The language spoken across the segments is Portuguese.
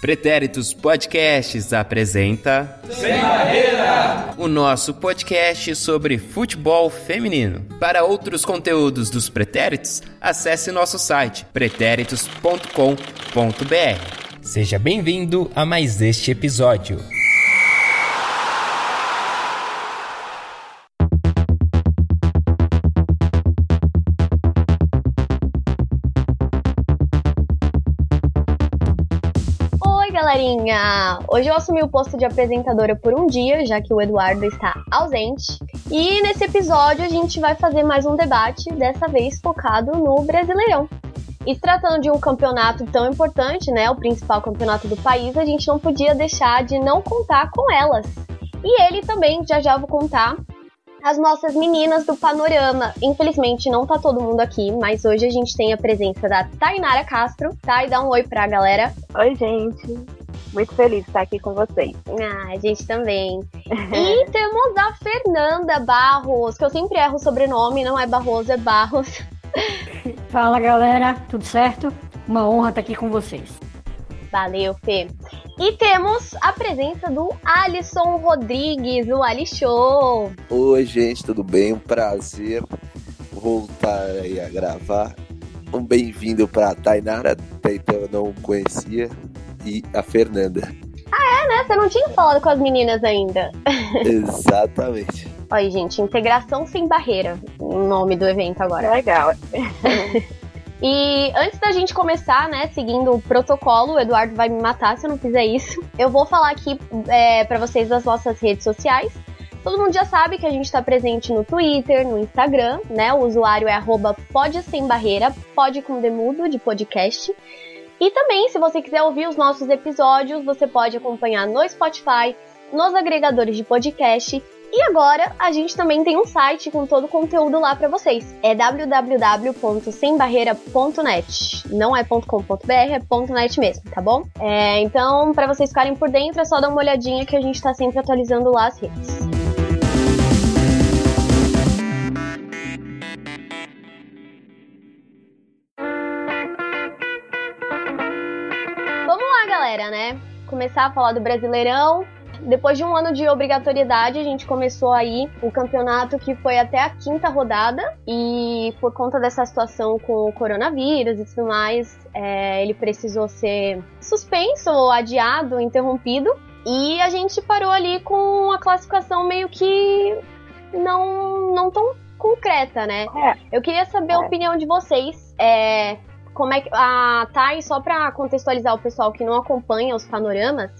Pretéritos Podcasts apresenta Sem Barreira, o nosso podcast sobre futebol feminino. Para outros conteúdos dos Pretéritos, acesse nosso site pretéritos.com.br. Seja bem-vindo a mais este episódio. Hoje eu assumi o posto de apresentadora por um dia, já que o Eduardo está ausente. E nesse episódio a gente vai fazer mais um debate, dessa vez focado no Brasileirão. E se tratando de um campeonato tão importante, né, o principal campeonato do país, a gente não podia deixar de não contar com elas. E ele também, já já vou contar, as nossas meninas do Panorama. Infelizmente não tá todo mundo aqui, mas hoje a gente tem a presença da Tainara Castro, tá? E dá um oi pra galera. Oi, gente. Muito feliz de estar aqui com vocês. Ah, a gente também. e temos a Fernanda Barros, que eu sempre erro o sobrenome, não é Barroso, é Barros. Fala galera, tudo certo? Uma honra estar aqui com vocês. Valeu, Fê. E temos a presença do Alisson Rodrigues, o Ali Show. Oi, gente, tudo bem? Um prazer voltar aí a gravar. Um bem-vindo para Tainara, até então eu não conhecia, e a Fernanda. É, né? Você não tinha falado com as meninas ainda. Exatamente. Olha, gente, Integração Sem Barreira, o nome do evento agora. Legal. E antes da gente começar, né, seguindo o protocolo, o Eduardo vai me matar se eu não fizer isso. Eu vou falar aqui é, para vocês das nossas redes sociais. Todo mundo já sabe que a gente está presente no Twitter, no Instagram, né? O usuário é arroba pode sem barreira, pode com demudo de podcast. E também, se você quiser ouvir os nossos episódios, você pode acompanhar no Spotify, nos agregadores de podcast e agora a gente também tem um site com todo o conteúdo lá para vocês. É www.sembarreira.net. Não é .com.br, é .net mesmo, tá bom? É, então, para vocês ficarem por dentro, é só dar uma olhadinha que a gente tá sempre atualizando lá as redes. Galera, né? Começar a falar do Brasileirão. Depois de um ano de obrigatoriedade, a gente começou aí o campeonato que foi até a quinta rodada e por conta dessa situação com o coronavírus e tudo mais, é, ele precisou ser suspenso, adiado, interrompido e a gente parou ali com a classificação meio que não, não tão concreta, né? É. Eu queria saber a É. opinião de vocês. É, como é que a Thay, só para contextualizar o pessoal que não acompanha os panoramas,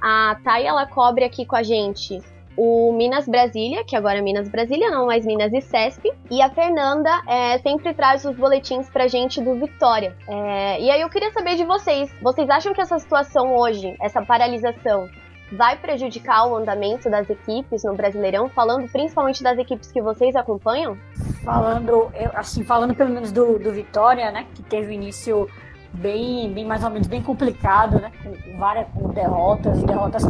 a Thay ela cobre aqui com a gente o Minas Brasília, que agora é Minas Brasília, não mais Minas e Cesp, e a Fernanda é, sempre traz os boletins pra gente do Vitória. É, e aí eu queria saber de vocês, vocês acham que essa situação hoje, essa paralisação, vai prejudicar o andamento das equipes no Brasileirão, falando principalmente das equipes que vocês acompanham? Falando, eu, assim, falando pelo menos do, do Vitória, né? Que teve início bem, bem mais ou menos bem complicado, né? Com, várias com derrotas, derrotas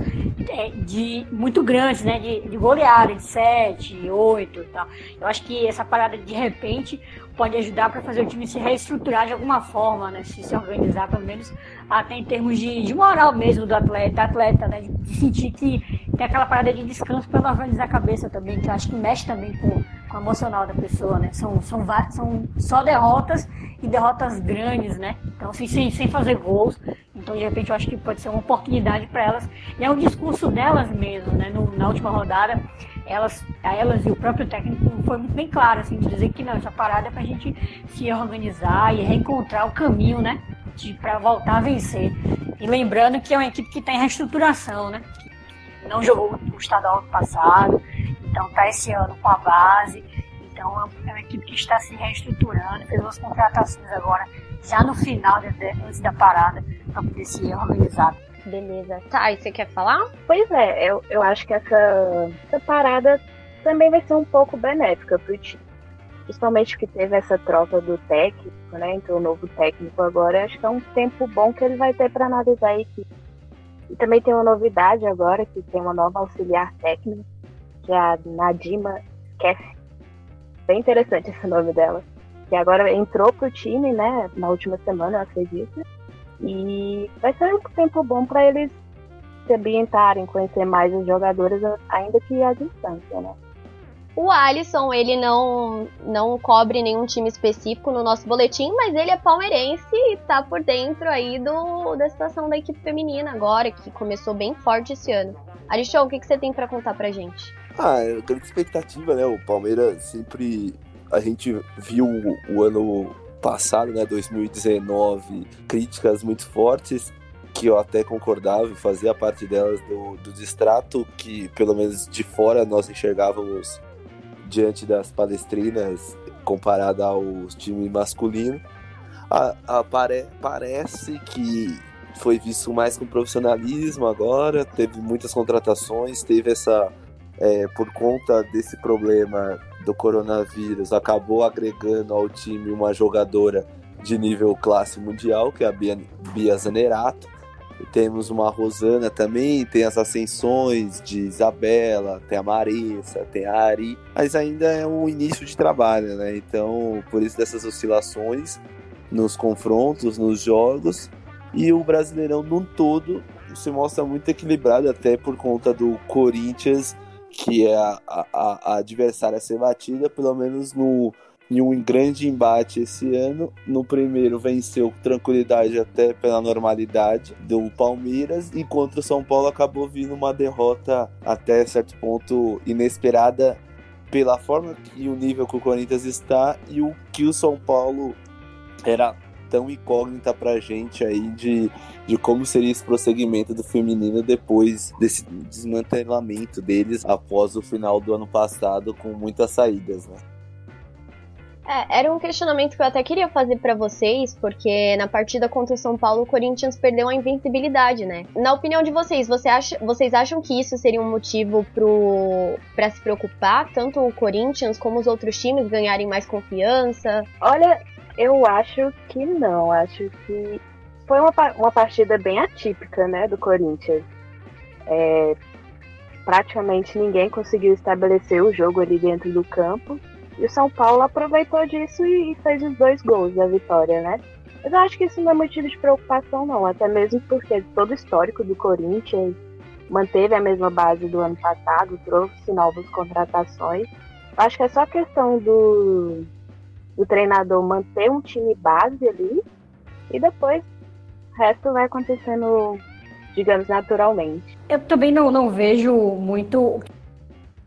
é, de muito grandes, né? De, de goleada, de 7, 8 e tal. Eu acho que essa parada de repente pode ajudar para fazer o time se reestruturar de alguma forma, né? Se se organizar, pelo menos, até em termos de, de moral mesmo do atleta, atleta né? De, de sentir que tem aquela parada de descanso para organizar a cabeça também, que eu acho que mexe também com, com o emocional da pessoa, né? São, são, são só derrotas e derrotas grandes, né? Então, assim, sem, sem fazer gols. Então, de repente, eu acho que pode ser uma oportunidade para elas. E é um discurso delas mesmo, né? No- na última rodada, elas, a elas e o próprio técnico foi muito bem claro, assim, de dizer que não, essa parada é pra gente se organizar e reencontrar o caminho, né? Pra voltar a vencer. E lembrando que é uma equipe que está em reestruturação, né? Não jogou o estadual ano passado, então tá esse ano com a base. Então é uma equipe que está se reestruturando, fez umas contratações agora, já no final, de- de- antes da parada, para poder se organizar. Beleza. Thay, você quer falar? Pois é, eu, eu acho que essa, essa parada também vai ser um pouco benéfica pro time. Principalmente que teve essa troca do técnico, né? Entrou o novo técnico agora. Acho que é um tempo bom que ele vai ter para analisar a equipe. E também tem uma novidade agora, que tem uma nova auxiliar técnica, que é a Nadima Kef. Bem interessante esse nome dela. Que agora entrou pro time, né? Na última semana, eu acredito. E vai ser um tempo bom para eles se ambientarem, conhecer mais os jogadores, ainda que à distância, né? O Alisson, ele não, não cobre nenhum time específico no nosso boletim, mas ele é palmeirense e tá por dentro aí do, da situação da equipe feminina agora, que começou bem forte esse ano. Arichon, o que, que você tem para contar pra gente? Ah, grande expectativa, né? O Palmeiras sempre. A gente viu o ano passado, né, 2019, críticas muito fortes que eu até concordava e fazia parte delas do, do distrato que, pelo menos de fora, nós enxergávamos diante das palestrinas comparada ao time masculino. A, pare, parece que foi visto mais com profissionalismo agora, teve muitas contratações, teve essa. É, por conta desse problema do coronavírus, acabou agregando ao time uma jogadora de nível classe mundial, que é a Bia, Bia Zanerato temos uma Rosana também, tem as ascensões de Isabela, tem a Marissa, tem a Ari, mas ainda é um início de trabalho, né? Então, por isso dessas oscilações nos confrontos, nos jogos, e o Brasileirão num todo se mostra muito equilibrado, até por conta do Corinthians, que é a, a, a adversária a ser batida, pelo menos no em um grande embate esse ano. No primeiro venceu tranquilidade até pela normalidade do Palmeiras e contra o São Paulo acabou vindo uma derrota até certo ponto inesperada pela forma que o nível que o Corinthians está e o que o São Paulo era tão incógnita pra gente aí de, de como seria esse prosseguimento do feminino depois desse desmantelamento deles após o final do ano passado com muitas saídas, né? É, era um questionamento que eu até queria fazer para vocês, porque na partida contra o São Paulo, o Corinthians perdeu a invencibilidade, né? Na opinião de vocês, você acha, vocês acham que isso seria um motivo para se preocupar, tanto o Corinthians como os outros times ganharem mais confiança? Olha, eu acho que não. Acho que foi uma, uma partida bem atípica, né, do Corinthians. É, praticamente ninguém conseguiu estabelecer o jogo ali dentro do campo. E o São Paulo aproveitou disso e fez os dois gols da vitória, né? Mas eu acho que isso não é motivo de preocupação, não. Até mesmo porque todo o histórico do Corinthians manteve a mesma base do ano passado, trouxe novas contratações. Eu acho que é só questão do, do treinador manter um time base ali e depois o resto vai acontecendo, digamos, naturalmente. Eu também não, não vejo muito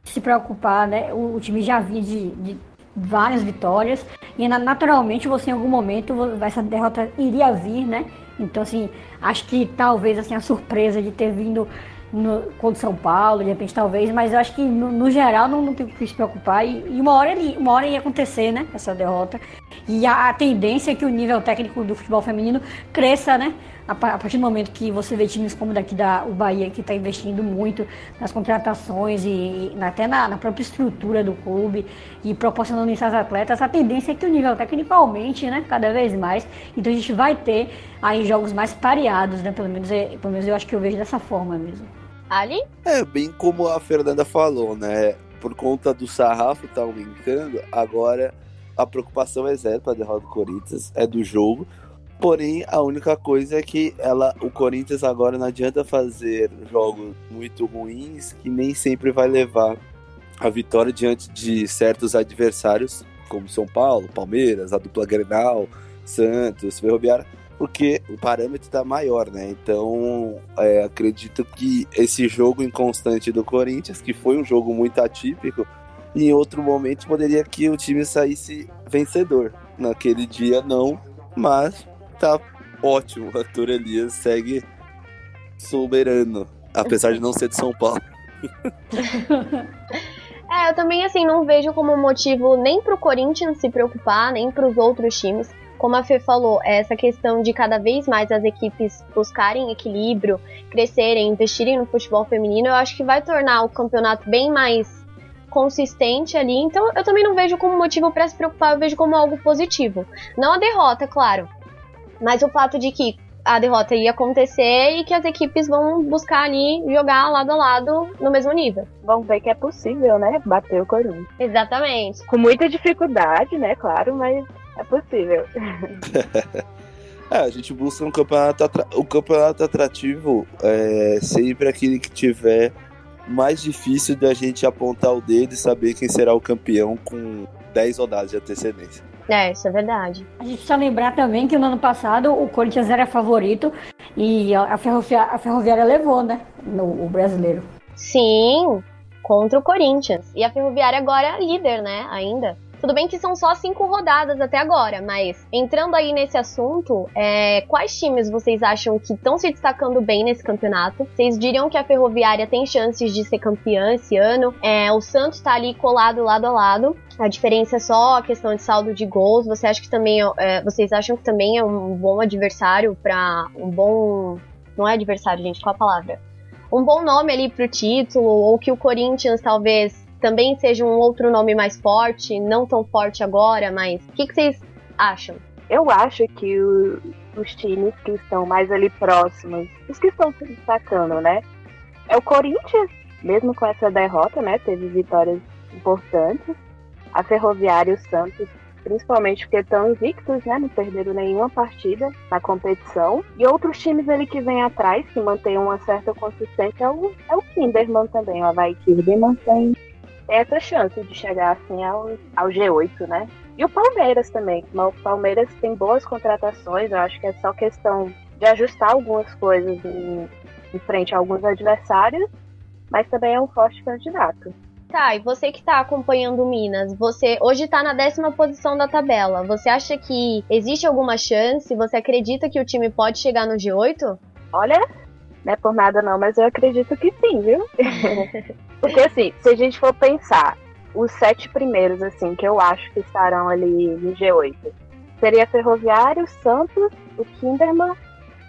se preocupar, né? O, o time já vinha de, de, várias vitórias e naturalmente você em algum momento essa derrota iria vir, né? Então assim, acho que talvez assim a surpresa de ter vindo no, contra São Paulo, de repente talvez, mas eu acho que no, no geral não, não tem que se preocupar e, e, uma hora ele, uma hora ia acontecer, né? Essa derrota e a, a tendência é que o nível técnico do futebol feminino cresça, né? a partir do momento que você vê times como daqui da o Bahia, que está investindo muito nas contratações e, e até na, na, própria estrutura do clube e proporcionando isso às atletas, a tendência é que o nível técnico aumente, né, cada vez mais. Então a gente vai ter aí jogos mais pareados, né, pelo menos, é, pelo menos eu acho que eu vejo dessa forma mesmo. Ali? É, bem como a Fernanda falou, né, por conta do sarrafo tá aumentando, agora a preocupação é zero para derrota do Corinthians, é do jogo. Porém, a única coisa é que ela, o Corinthians agora não adianta fazer jogos muito ruins que nem sempre vai levar a vitória diante de certos adversários, como São Paulo, Palmeiras, a dupla Grenal, Santos, Ferroviária, porque o parâmetro está maior, né? Então, é, acredito que esse jogo inconstante do Corinthians, que foi um jogo muito atípico, em outro momento poderia que o time saísse vencedor. Naquele dia não, mas tá ótimo. O Arthur Elias segue soberano, apesar de não ser de São Paulo. é, eu também assim não vejo como motivo nem pro Corinthians se preocupar, nem pros outros times. Como a Fê falou, essa questão de cada vez mais as equipes buscarem equilíbrio, crescerem, investirem no futebol feminino, eu acho que vai tornar o campeonato bem mais consistente ali. Então eu também não vejo como motivo para se preocupar, eu vejo como algo positivo. Não a derrota, claro, mas o fato de que a derrota ia acontecer e que as equipes vão buscar ali jogar lado a lado no mesmo nível. Vamos ver que é possível, né? Bater o Corinthians. Exatamente. Com muita dificuldade, né? Claro, mas é possível. É, a gente busca um campeonato, o campeonato atrativo é sempre aquele que tiver mais difícil da gente apontar o dedo e saber quem será o campeão com 10 rodadas de antecedência. É, isso é verdade. A gente precisa lembrar também que no ano passado o Corinthians era favorito e a Ferroviária, a Ferroviária levou, né? No o brasileiro. Sim, contra o Corinthians. E a Ferroviária agora é líder, né? Ainda. Tudo bem que são só cinco rodadas até agora, mas entrando aí nesse assunto, é, quais times vocês acham que estão se destacando bem nesse campeonato? Vocês diriam que a Ferroviária tem chances de ser campeã esse ano? É, o Santos está ali colado lado a lado. A diferença é só a questão de saldo de gols. Você acha que também é, vocês acham que também é um bom adversário para um bom não é adversário, gente, qual a palavra? Um bom nome ali pro título, ou que o Corinthians talvez também seja um outro nome mais forte, não tão forte agora, mas o que, que vocês acham? Eu acho que o, os times que estão mais ali próximos, os que estão se destacando, né? É o Corinthians, mesmo com essa derrota, né? Teve vitórias importantes. A Ferroviária e o Santos, principalmente porque estão invictos, né? Não perderam nenhuma partida na competição. E outros times ali que vêm atrás, que mantêm uma certa consistência, é o, é o Kinderman também. O Havaí Kinderman tem essa chance de chegar assim ao, ao G8, né? E o Palmeiras também. O Palmeiras tem boas contratações, eu acho que é só questão de ajustar algumas coisas em, em frente a alguns adversários, mas também é um forte candidato. Tá, e você que está acompanhando o Minas, você hoje está na décima posição da tabela. Você acha que existe alguma chance? Você acredita que o time pode chegar no G8? Olha, não é por nada não, mas eu acredito que sim, viu? Porque assim, se a gente for pensar, os sete primeiros, assim, que eu acho que estarão ali no G8, seria Ferroviário, Santos, o Kinderman,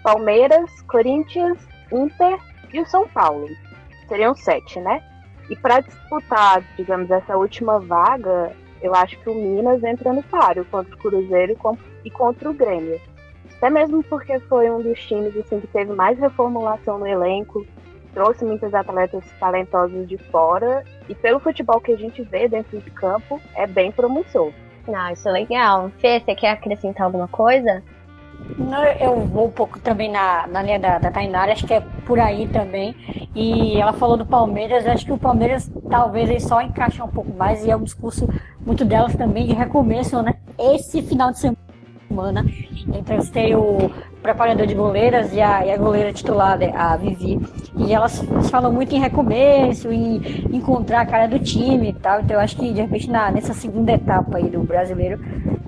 Palmeiras, Corinthians, Inter e o São Paulo. Seriam sete, né? E para disputar, digamos, essa última vaga, eu acho que o Minas entra no páreo contra o Cruzeiro e contra o Grêmio. Até mesmo porque foi um dos times assim, que teve mais reformulação no elenco, trouxe muitos atletas talentosos de fora e pelo futebol que a gente vê dentro de campo, é bem promissor. Ah, isso é legal. Fê, você quer acrescentar alguma coisa? Não, eu vou um pouco também na, na linha da, da Tainara, acho que é por aí também. E ela falou do Palmeiras, acho que o Palmeiras talvez ele só encaixa um pouco mais e é um discurso muito delas também de recomeço, né? Esse final de semana, entrevistei o preparador de goleiras e a, e a goleira titular, né, a Vivi. E elas, falam muito em recomeço, em encontrar a cara do time e tal. Então eu acho que de repente na, nessa segunda etapa aí do brasileiro,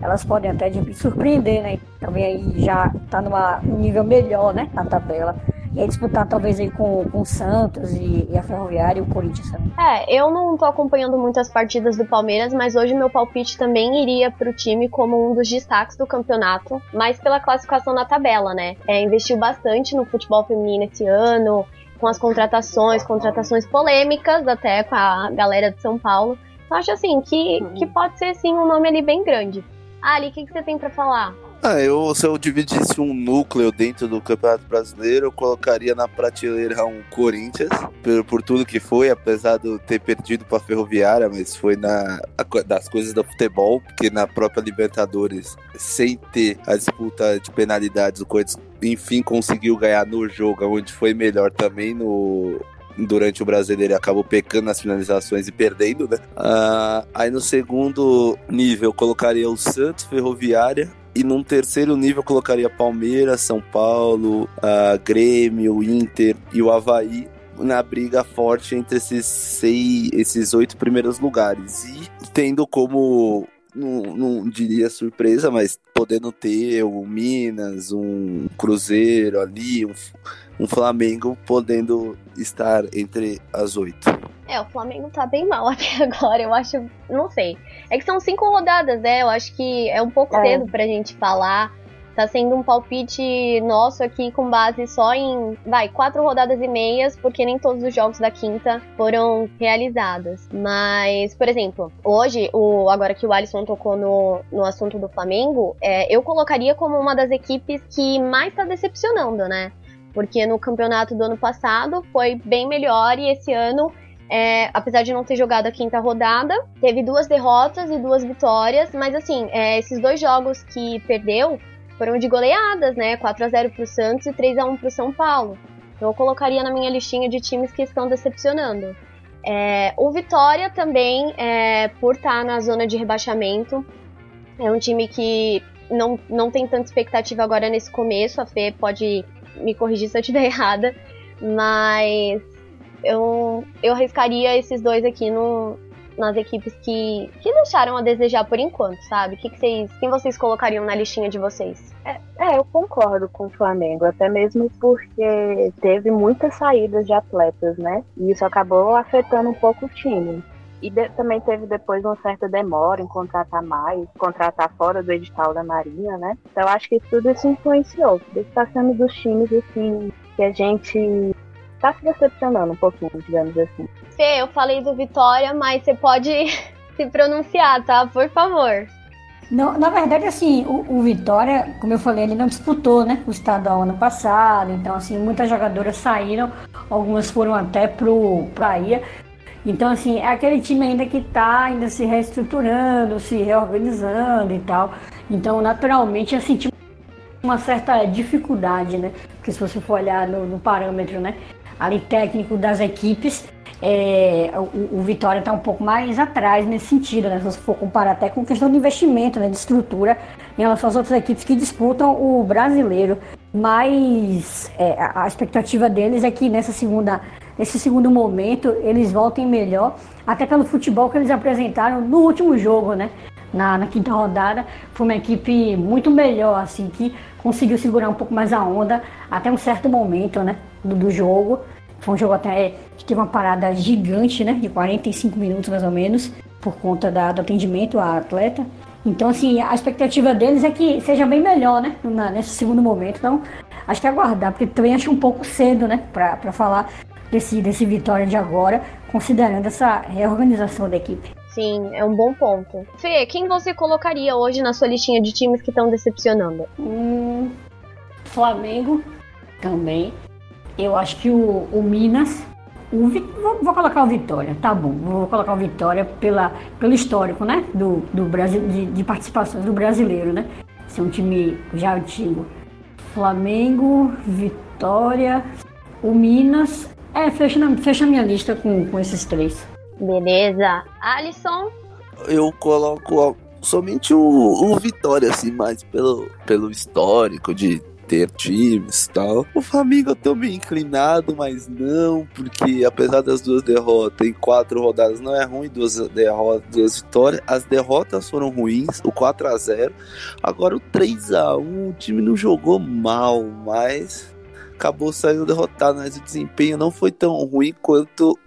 elas podem até de repente surpreender, né? Também aí já tá num nível melhor, né? Na tabela. E aí disputar talvez aí com, com o Santos e, e, a Ferroviária e o Corinthians também. É, eu não tô acompanhando muitas partidas do Palmeiras, mas hoje meu palpite também iria pro time como um dos destaques do campeonato, mas pela classificação na tabela, né? É, investiu bastante no futebol feminino esse ano, com as contratações, contratações polêmicas até com a galera de São Paulo. Então acho assim que, que pode ser sim um nome ali bem grande. Ali, o que, que você tem para falar? Ah, eu, se eu dividisse um núcleo dentro do Campeonato Brasileiro, eu colocaria na prateleira um Corinthians, por, por tudo que foi, apesar de ter perdido para a Ferroviária, mas foi na, a, das coisas do futebol, porque na própria Libertadores, sem ter a disputa de penalidades, o Corinthians enfim conseguiu ganhar no jogo, onde foi melhor também no, durante o brasileiro acabou pecando nas finalizações e perdendo, né? Uh, aí no segundo nível colocaria o Santos, Ferroviária. E num terceiro nível colocaria Palmeiras, São Paulo, uh, Grêmio, Inter e o Havaí na briga forte entre esses seis, esses oito primeiros lugares. E tendo como não, não, diria surpresa, mas podendo ter o Minas, um Cruzeiro ali, um, um Flamengo podendo estar entre as oito. É, o Flamengo tá bem mal até agora, eu acho. Não sei. É que são cinco rodadas, né? Eu acho que é um pouco é. cedo pra gente falar. Tá sendo um palpite nosso aqui com base só em, vai, quatro rodadas e meias, porque nem todos os jogos da quinta foram realizados. Mas, por exemplo, hoje, o, agora que o Alisson tocou no, no assunto do Flamengo, é, eu colocaria como uma das equipes que mais tá decepcionando, né? porque no campeonato do ano passado foi bem melhor e esse ano, é, apesar de não ter jogado a quinta rodada, teve duas derrotas e duas vitórias, mas assim, é, esses dois jogos que perdeu foram de goleadas, né? 4 a 0 pro Santos e 3 a 1 pro São Paulo. Então eu colocaria na minha listinha de times que estão decepcionando. É, o Vitória também, é, por estar tá na zona de rebaixamento, é um time que não, não tem tanta expectativa agora nesse começo. A Fê pode me corrigir se eu estiver errada, mas eu, eu arriscaria esses dois aqui no, nas equipes que, que deixaram a desejar por enquanto, sabe? Que que vocês, quem vocês colocariam na listinha de vocês? É, é, eu concordo com o Flamengo, até mesmo porque teve muitas saídas de atletas, né? E isso acabou afetando um pouco o time. E de, também teve depois uma certa demora em contratar mais, contratar fora do edital da Marinha, né? Então acho que tudo isso influenciou. Isso sendo dos times assim que a gente tá se decepcionando um pouquinho, digamos assim. Fê, eu falei do Vitória, mas você pode se pronunciar, tá? Por favor. Não, na verdade, assim, o, o, Vitória, como eu falei, ele não disputou, né, o estadual ano passado, então, assim, muitas jogadoras saíram, algumas foram até pro Praia, então, assim, é aquele time ainda que tá ainda se reestruturando, se reorganizando e tal, então, naturalmente, assim, tinha uma certa dificuldade, né, porque se você for olhar no, no parâmetro, né, ali técnico das equipes, é, o, o, Vitória está um pouco mais atrás nesse sentido, né? Se for comparar até com questão de investimento, né, de estrutura, em relação às outras equipes que disputam o brasileiro. Mas é, a expectativa deles é que nessa segunda, nesse segundo momento eles voltem melhor, até pelo futebol que eles apresentaram no último jogo, né? Na, na quinta rodada, foi uma equipe muito melhor, assim, que conseguiu segurar um pouco mais a onda até um certo momento, né? Do, do jogo. Foi um jogo até que teve uma parada gigante, né? De 45 minutos mais ou menos, por conta da, do atendimento à atleta. Então, assim, a expectativa deles é que seja bem melhor, né? Na, nesse segundo momento. Então, acho que é aguardar, porque também acho um pouco cedo, né? Pra, pra falar desse, desse Vitória de agora, considerando essa reorganização da equipe. Sim, é um bom ponto. Fê, quem você colocaria hoje na sua listinha de times que estão decepcionando? Hum, Flamengo também. Eu acho que o, o Minas. O, vou, vou, colocar o Vitória, tá bom. Vou colocar o Vitória pela, pelo histórico, né? Do, do Brasil, de, de participações do brasileiro, né? Ser um time já antigo. Flamengo, Vitória, o Minas. É, fecha, fecha a minha lista com, com esses três. Beleza. Alisson? Eu coloco somente o, o Vitória, assim, mais pelo, pelo histórico de ter times tal. O Flamengo eu tô meio inclinado, mas não, porque apesar das duas derrotas em quatro rodadas não é ruim, duas derrotas, duas vitórias. As derrotas foram ruins, o 4 a 0 Agora o 3 a 1 o time não jogou mal, mas acabou saindo derrotado, mas o desempenho não foi tão ruim quanto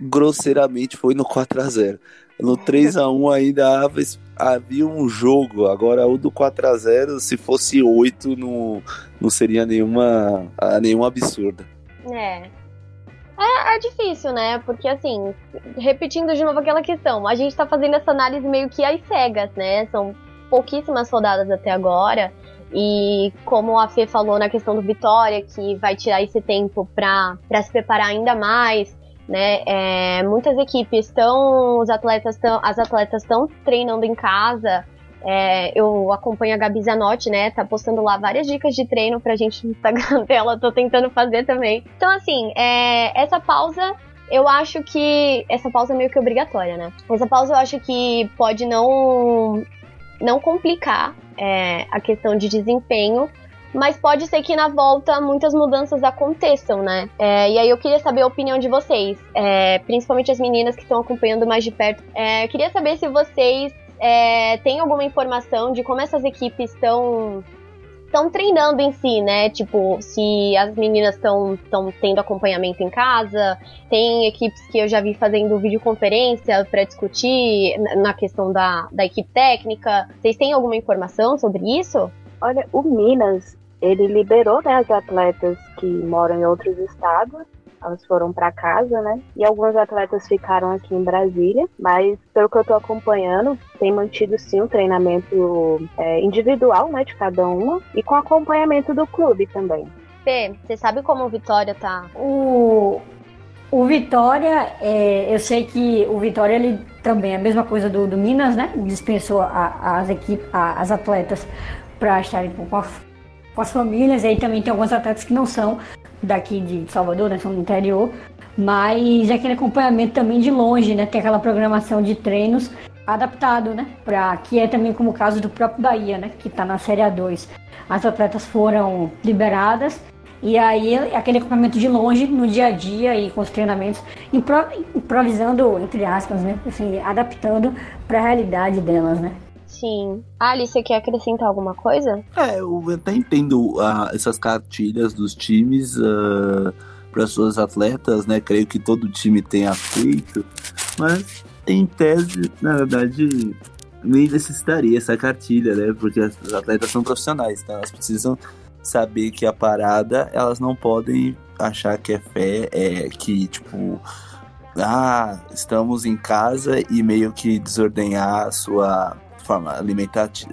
grosseiramente foi no 4 a 0 No 3 a 1 ainda havia um jogo. Agora o do 4 a 0 se fosse 8, não, não seria nenhuma, ah, nenhum absurdo. É. é. É difícil, né? Porque assim, repetindo de novo aquela questão, a gente tá fazendo essa análise meio que às cegas, né? São pouquíssimas rodadas até agora. E como a Fê falou na questão do Vitória, que vai tirar esse tempo para se preparar ainda mais, né? É, muitas equipes estão, os atletas estão, as atletas estão treinando em casa. É, eu acompanho a Gabi Zanotti, né? Tá postando lá várias dicas de treino pra gente no Instagram dela, tô tentando fazer também. Então, assim, é, essa pausa eu acho que essa pausa é meio que obrigatória, né? Essa pausa eu acho que pode não não complicar é, a questão de desempenho, mas pode ser que na volta muitas mudanças aconteçam, né? É, e aí eu queria saber a opinião de vocês, é, principalmente as meninas que estão acompanhando mais de perto. É, queria saber se vocês é, têm alguma informação de como essas equipes estão estão treinando em si, né? Tipo, se as meninas estão tendo acompanhamento em casa, tem equipes que eu já vi fazendo videoconferência para discutir na questão da, da equipe técnica. Vocês têm alguma informação sobre isso? Olha, o Minas, ele liberou né, as atletas que moram em outros estados. Elas foram para casa, né? E alguns atletas ficaram aqui em Brasília, mas pelo que eu tô acompanhando, tem mantido sim o treinamento é, individual, né, de cada uma, e com acompanhamento do clube também. Fê, você sabe como o Vitória tá? O, o Vitória, é, eu sei que o Vitória ele também é a mesma coisa do, do Minas, né? Dispensou a, as equipes, a, as atletas para estarem com, a, com as famílias. E aí também tem alguns atletas que não são daqui de Salvador, né, são do interior, mas é aquele acompanhamento também de longe, né? Tem aquela programação de treinos adaptado, né? Pra, que é também como o caso do próprio Bahia, né? Que está na Série A2. As atletas foram liberadas e aí aquele acompanhamento de longe no dia a dia e com os treinamentos, improvisando, entre aspas, né? Assim, adaptando para a realidade delas, né? Sim. Ali, você quer acrescentar alguma coisa? É, eu até entendo uh, essas cartilhas dos times uh, para suas atletas, né? Creio que todo time tenha feito, mas em tese, na verdade, nem necessitaria essa cartilha, né? Porque as atletas são profissionais, então elas precisam saber que a parada, elas não podem achar que é fé, é que, tipo, ah, estamos em casa e meio que desordenhar a sua forma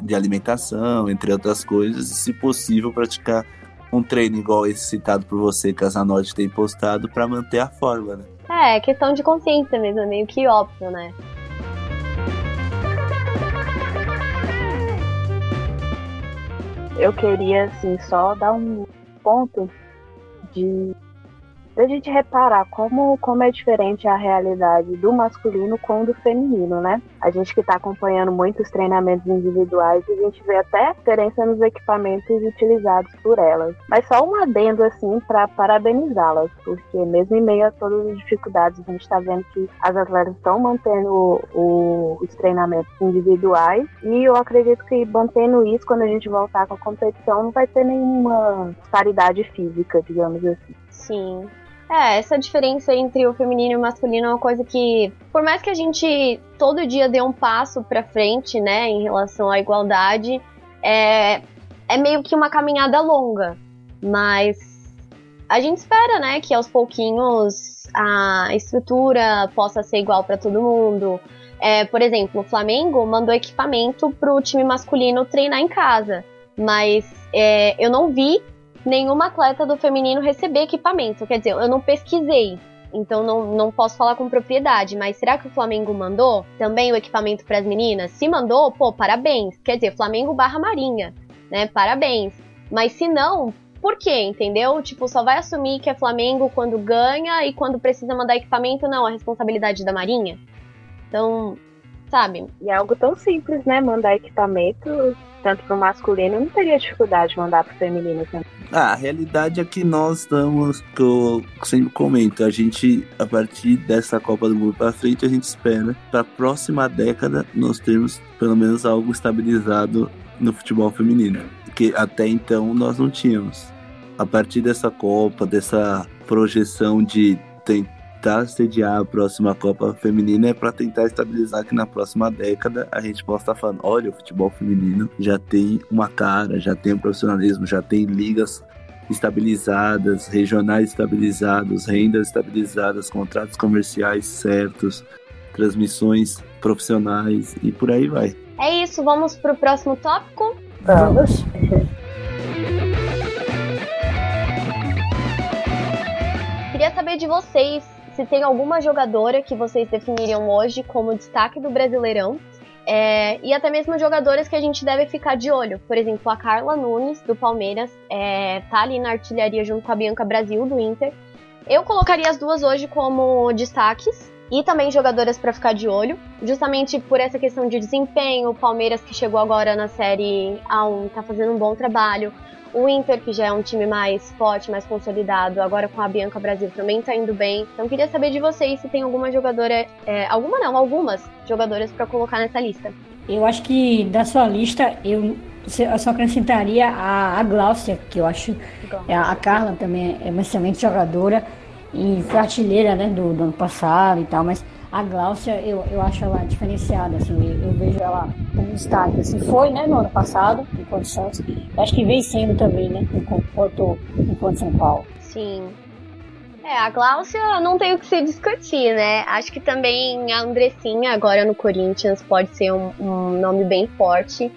de alimentação, entre outras coisas, e se possível praticar um treino igual esse citado por você que a Zanotti tem postado para manter a forma, né? É, questão de consciência mesmo, é meio que óbvio, né? Eu queria, assim, só dar um ponto de da gente reparar como, como é diferente a realidade do masculino com do feminino, né? A gente que está acompanhando muitos treinamentos individuais, a gente vê até diferença nos equipamentos utilizados por elas. Mas só um adendo, assim, para parabenizá-las, porque mesmo em meio a todas as dificuldades, a gente está vendo que as atletas estão mantendo o, o, os treinamentos individuais e eu acredito que mantendo isso, quando a gente voltar com a competição, não vai ter nenhuma disparidade física, digamos assim. Sim. É, essa diferença entre o feminino e o masculino é uma coisa que, por mais que a gente todo dia dê um passo para frente, né, em relação à igualdade, é, é meio que uma caminhada longa. Mas a gente espera, né, que aos pouquinhos a estrutura possa ser igual para todo mundo. É, por exemplo, o Flamengo mandou equipamento pro time masculino treinar em casa. Mas é, eu não vi nenhuma atleta do feminino receber equipamento. Quer dizer, eu não pesquisei, então não, não posso falar com propriedade, mas será que o Flamengo mandou também o equipamento para as meninas? Se mandou, pô, parabéns. Quer dizer, Flamengo barra Marinha, né? Parabéns. Mas se não, por quê? Entendeu? Tipo, só vai assumir que é Flamengo quando ganha e quando precisa mandar equipamento, não, a responsabilidade da Marinha. Então, sabe? E é algo tão simples, né? Mandar equipamento tanto pro masculino, não teria dificuldade de mandar pro feminino também. Ah, a realidade é que nós estamos, que eu sempre comento, a gente, a partir dessa Copa do Mundo para frente, a gente espera para a próxima década nós termos pelo menos algo estabilizado no futebol feminino, que até então nós não tínhamos. A partir dessa Copa, dessa projeção de tentar tentar sediar a próxima Copa Feminina é para tentar estabilizar que na próxima década a gente possa estar falando: olha, o futebol feminino já tem uma cara, já tem um profissionalismo, já tem ligas estabilizadas, regionais estabilizados, rendas estabilizadas, contratos comerciais certos, transmissões profissionais e por aí vai. É isso, vamos para o próximo tópico? Vamos. Queria saber de vocês se tem alguma jogadora que vocês definiriam hoje como destaque do Brasileirão. É, e até mesmo jogadoras que a gente deve ficar de olho. Por exemplo, a Carla Nunes, do Palmeiras, é, tá ali na artilharia junto com a Bianca Brasil, do Inter. Eu colocaria as duas hoje como destaques e também jogadoras para ficar de olho, justamente por essa questão de desempenho. O Palmeiras, que chegou agora na Série A1, tá fazendo um bom trabalho. O Inter, que já é um time mais forte, mais consolidado, agora com a Bianca Brasil também tá indo bem. Então queria saber de vocês se tem alguma jogadora, é, alguma não, algumas jogadoras para colocar nessa lista. Eu acho que da sua lista eu, eu só acrescentaria a, a Gláucia, que eu acho é, a Carla também é uma excelente jogadora e foi artilheira né, do, do ano passado e tal, mas a Gláucia, eu, eu acho ela diferenciada, assim, eu, eu vejo ela como destaque, assim, foi, né, no ano passado, enquanto Santos, acho que vem sendo também, né, enquanto, enquanto São Paulo. Sim. É, a Gláucia não tem o que se discutir, né? Acho que também a Andressinha, agora no Corinthians, pode ser um, um nome bem forte.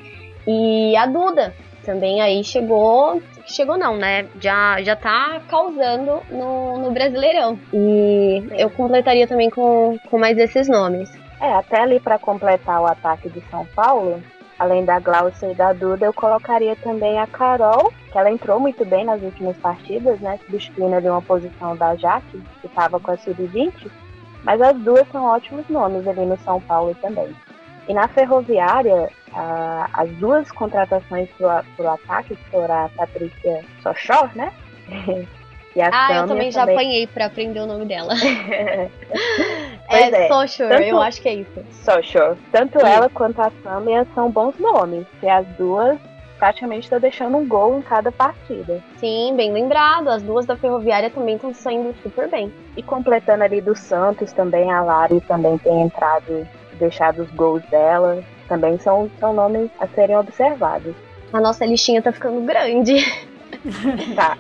E a Duda também aí chegou chegou não, né? Já, já tá causando no, no Brasileirão. E eu completaria também com, com mais esses nomes. É, até ali para completar o ataque de São Paulo, além da Glaucia e da Duda, eu colocaria também a Carol, que ela entrou muito bem nas últimas partidas, né? Substituindo ali uma posição da Jaque, que estava com a Sub-20. Mas as duas são ótimos nomes ali no São Paulo também. E na Ferroviária, a, as duas contratações para o ataque, que foram a Patrícia Sochor, né? E a ah, eu também já também... apanhei para aprender o nome dela. é, é Sochor, Tanto... eu acho que é isso. Sochor. Tanto Sim. ela quanto a Samia são bons nomes. E as duas praticamente estão deixando um gol em cada partida. Sim, bem lembrado. As duas da Ferroviária também estão saindo super bem. E completando ali do Santos também, a Lari também tem entrado, deixado os gols dela. Também são, são nomes a serem observados. A nossa listinha tá ficando grande. Tá.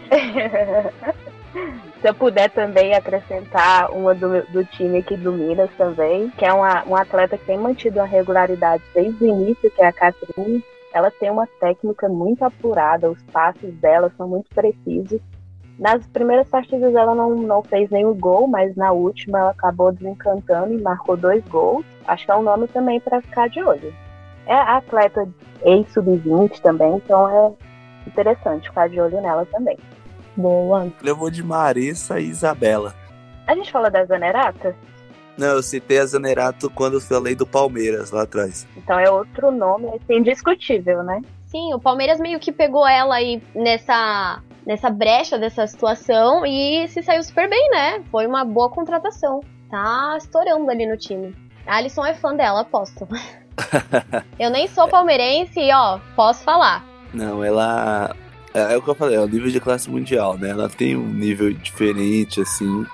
Se eu puder também acrescentar uma do, do time aqui do Minas também, que é uma, uma atleta que tem mantido a regularidade desde o início, que é a Catrine. Ela tem uma técnica muito apurada, os passes dela são muito precisos. Nas primeiras partidas ela não, não fez nenhum gol, mas na última ela acabou desencantando e marcou dois gols. Acho que é um nome também para ficar de olho. É atleta ex-sub-20 também, então é interessante ficar de olho nela também. Boa. Eu vou de Marissa e Isabela. A gente fala da Zanerata? Não, eu citei a Zanerato quando falei do Palmeiras lá atrás. Então é outro nome assim, indiscutível, né? Sim, o Palmeiras meio que pegou ela aí nessa, nessa brecha dessa situação e se saiu super bem, né? Foi uma boa contratação. Tá estourando ali no time. A Alisson é fã dela, aposto. eu nem sou palmeirense e, ó, posso falar. Não, ela. É, é o que eu falei, é o nível de classe mundial, né? Ela tem um nível diferente, assim.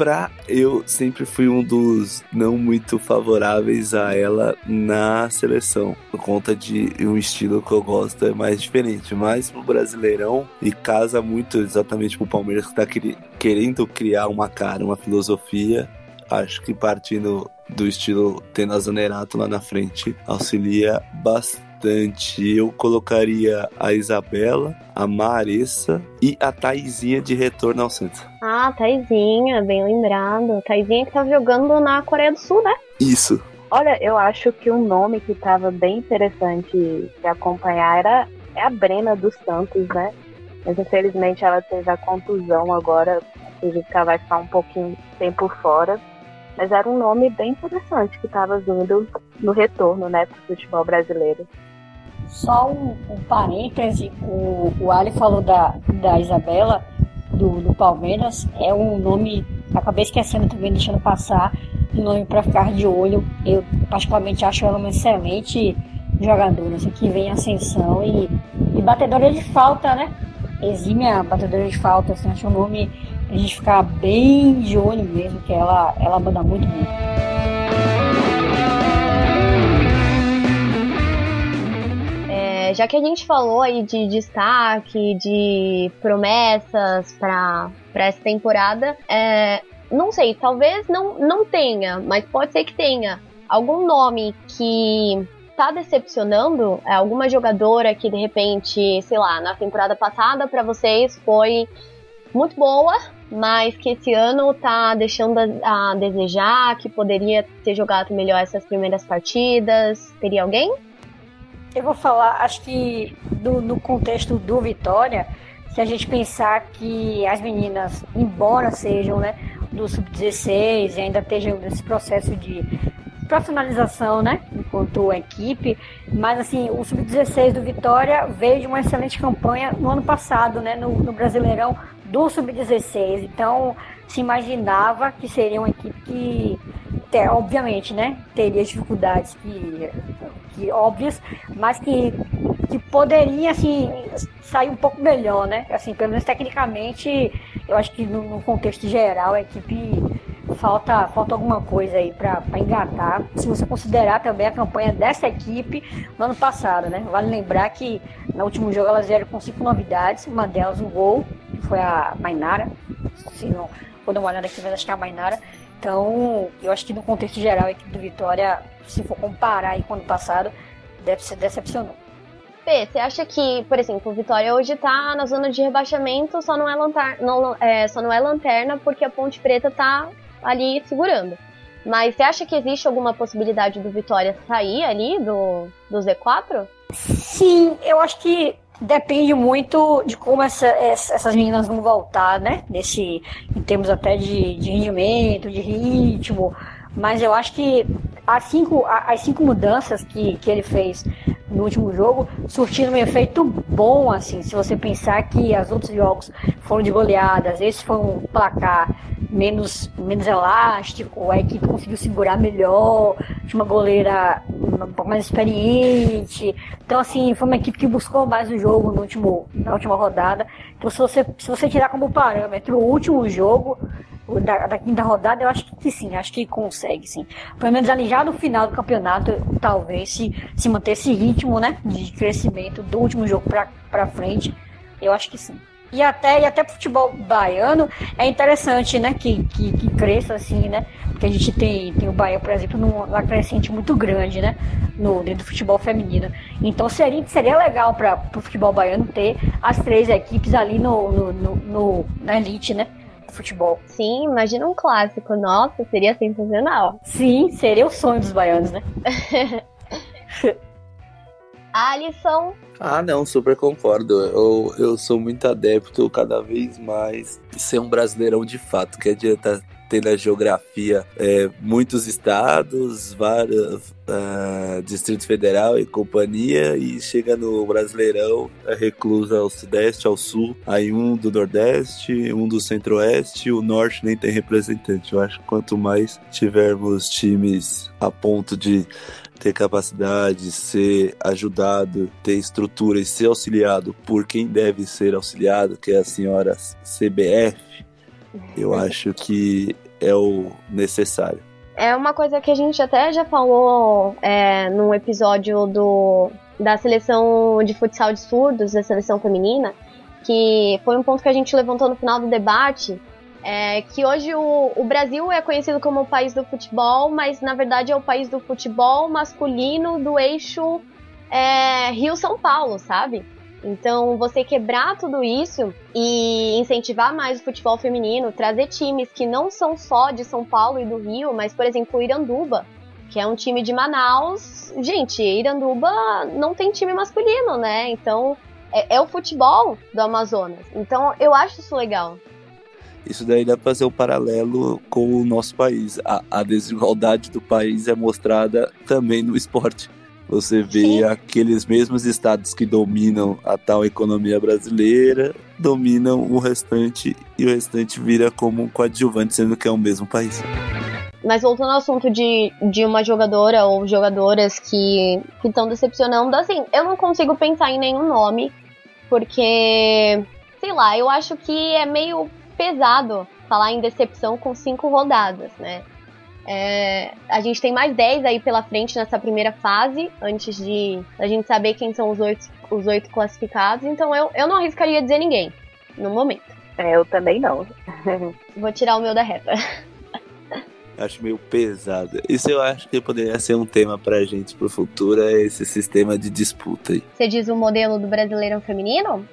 Pra eu sempre fui um dos não muito favoráveis a ela na seleção, por conta de um estilo que eu gosto é mais diferente. Mas pro Brasileirão, e casa muito exatamente pro Palmeiras que tá querendo criar uma cara, uma filosofia, acho que partindo do estilo tendo a Zanerato lá na frente auxilia bastante bastante. Eu colocaria a Isabela, a Marissa e a Taizinha de retorno ao centro. Ah, Taizinha, bem lembrado. Taizinha que tá jogando na Coreia do Sul, né? Isso. Olha, eu acho que um nome que tava bem interessante de acompanhar era é a Brena dos Santos, né? Mas infelizmente ela teve a contusão agora, acredito que ela vai ficar um pouquinho tempo fora. Mas era um nome bem interessante que estava vindo no retorno, né, para o futebol brasileiro. Só um, um parêntese, o, o Ali falou da, da Isabela, do, do Palmeiras, é um nome, acabei esquecendo também, deixando passar, um nome para ficar de olho. Eu particularmente acho ela uma excelente jogadora, assim, que vem em ascensão e, e batedora de falta, né? Exímia batedora de falta, assim, acho um nome a gente ficar bem de olho mesmo, que ela, ela manda muito bem. Já que a gente falou aí de destaque, de promessas para essa temporada, é, não sei, talvez não, não tenha, mas pode ser que tenha algum nome que tá decepcionando, é, alguma jogadora que de repente, sei lá, na temporada passada para vocês foi muito boa, mas que esse ano tá deixando a, a desejar, que poderia ter jogado melhor essas primeiras partidas. Teria alguém? Eu vou falar, acho que do, no contexto do Vitória, se a gente pensar que as meninas, embora sejam né, do sub-16 e ainda estejam nesse processo de profissionalização, né, enquanto equipe, mas assim, o sub-16 do Vitória veio de uma excelente campanha no ano passado, né, no, no Brasileirão do sub-16. Então, se imaginava que seria uma equipe que, obviamente, né, teria dificuldades que que óbvias, mas que, que poderia assim sair um pouco melhor, né? Assim, pelo menos tecnicamente, eu acho que no, no contexto geral a equipe falta, falta alguma coisa aí para engatar. Se você considerar também a campanha dessa equipe no ano passado, né? Vale lembrar que no último jogo elas vieram com cinco novidades, uma delas um gol, que foi a Mainara. Se não, vou dar uma olhada aqui, mas acho que é a Mainara. Então, eu acho que no contexto geral a equipe do Vitória se for comparar aí com o ano passado, deve ser decepcionante. Fê, você acha que, por exemplo, o Vitória hoje tá na zona de rebaixamento, só não é lanterna, não, é, só não é lanterna porque a Ponte Preta tá ali segurando. Mas você acha que existe alguma possibilidade do Vitória sair ali do, do Z4? Sim, eu acho que depende muito de como essa, essas meninas vão voltar, né? Nesse, em termos até de, de rendimento, de ritmo. Mas eu acho que as cinco, as cinco mudanças que, que ele fez no último jogo surtiram um efeito bom, assim. Se você pensar que os outros jogos foram de goleadas, esse foi um placar menos, menos elástico, a equipe conseguiu segurar melhor, tinha uma goleira mais experiente. Então, assim, foi uma equipe que buscou mais o jogo no último, na última rodada. Então, se você, se você tirar como parâmetro o último jogo, da, da, quinta rodada, eu acho que sim, acho que consegue sim. Pelo menos ali já no final do campeonato, talvez se, se manter esse ritmo né, de crescimento do último jogo pra, pra frente, eu acho que sim. E até, e até pro futebol baiano é interessante, né, que, que, que cresça assim, né? Porque a gente tem, tem o Bahia, por exemplo, numa crescente muito grande, né? No, dentro do futebol feminino. Então seria, seria legal para o futebol baiano ter as três equipes ali no, no, no, no na elite, né? Futebol. Sim, imagina um clássico. Nossa, seria sensacional. Sim, seria o sonho dos baianos, né? Alisson. Ah, não, super concordo. Eu, eu sou muito adepto cada vez mais de ser um brasileirão de fato, que adianta tem na geografia é, muitos estados, vários uh, Distrito Federal e companhia, e chega no Brasileirão, é reclusa ao Sudeste, ao Sul, aí um do Nordeste, um do Centro-Oeste, o Norte nem tem representante. Eu acho que quanto mais tivermos times a ponto de ter capacidade, ser ajudado, ter estrutura e ser auxiliado por quem deve ser auxiliado, que é a senhora CBF, eu acho que é o necessário. É uma coisa que a gente até já falou é, num episódio do, da seleção de futsal de surdos, da seleção feminina, que foi um ponto que a gente levantou no final do debate, é, que hoje o, o, Brasil é conhecido como o país do futebol, mas na verdade é o país do futebol masculino do eixo é, Rio-São Paulo, sabe? Então, você quebrar tudo isso e incentivar mais o futebol feminino, trazer times que não são só de São Paulo e do Rio, mas, por exemplo, o Iranduba, que é um time de Manaus. Gente, Iranduba não tem time masculino, né? Então, é, é o futebol do Amazonas. Então, eu acho isso legal. Isso daí dá para fazer um paralelo com o nosso país. A, a desigualdade do país é mostrada também no esporte. Você vê Sim. aqueles mesmos estados que dominam a tal economia brasileira, dominam o restante e o restante vira como um coadjuvante, sendo que é o mesmo país. Mas voltando ao assunto de, de uma jogadora ou jogadoras que estão decepcionando, assim, eu não consigo pensar em nenhum nome, porque, sei lá, eu acho que é meio pesado falar em decepção com cinco rodadas, né? É, a gente tem mais 10 aí pela frente nessa primeira fase, antes de a gente saber quem são os oito, os oito classificados. Então eu, eu não arriscaria dizer ninguém, no momento. É, eu também não. Vou tirar o meu da reta. Acho meio pesado. Isso eu acho que poderia ser um tema pra gente pro futuro, é esse sistema de disputa aí. Você diz o modelo do Brasileirão Feminino?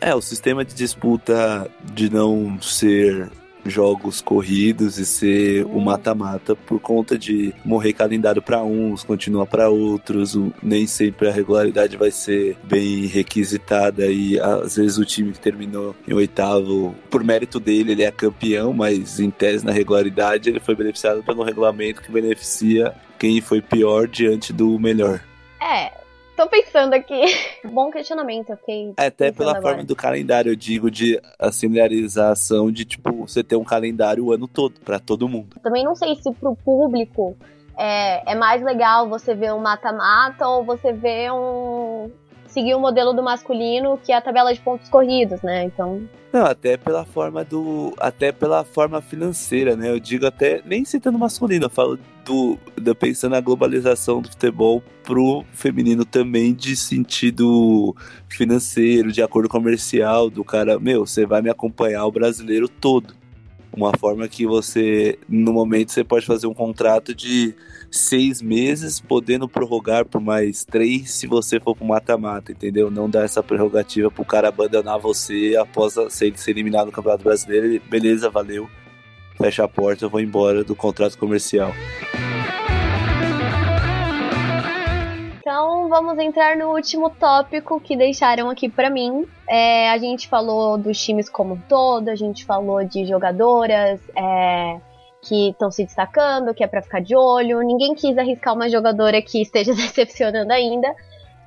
É, o sistema de disputa de não ser jogos corridos e ser o mata-mata por conta de morrer calendário para uns, continua para outros, nem sempre a regularidade vai ser bem requisitada e às vezes o time que terminou em oitavo, por mérito dele, ele é campeão, mas em tese na regularidade ele foi beneficiado pelo regulamento que beneficia quem foi pior diante do melhor. É, Tô pensando aqui. Bom questionamento, ok. É, até pela agora. forma do calendário, eu digo, de a similar,ização de, tipo, você ter um calendário o ano todo, para todo mundo. Também não sei se pro público é, é mais legal você ver um mata-mata ou você ver um. Seguir o modelo do masculino, que é a tabela de pontos corridos, né? Então. Não, até pela forma do. Até pela forma financeira, né? Eu digo até, nem citando masculino, eu falo do, do pensando na globalização do futebol pro feminino também de sentido financeiro, de acordo comercial, do cara, meu, você vai me acompanhar o brasileiro todo. Uma forma que você, no momento, você pode fazer um contrato de seis meses, podendo prorrogar por mais três se você for pro mata-mata, entendeu? Não dar essa prerrogativa pro cara abandonar você após ser, ser eliminado no Campeonato Brasileiro. Beleza, valeu. Fecha a porta, eu vou embora do contrato comercial. vamos entrar no último tópico que deixaram aqui para mim. É, a gente falou dos times como um todo, a gente falou de jogadoras é, que estão se destacando, que é para ficar de olho. Ninguém quis arriscar uma jogadora que esteja decepcionando ainda,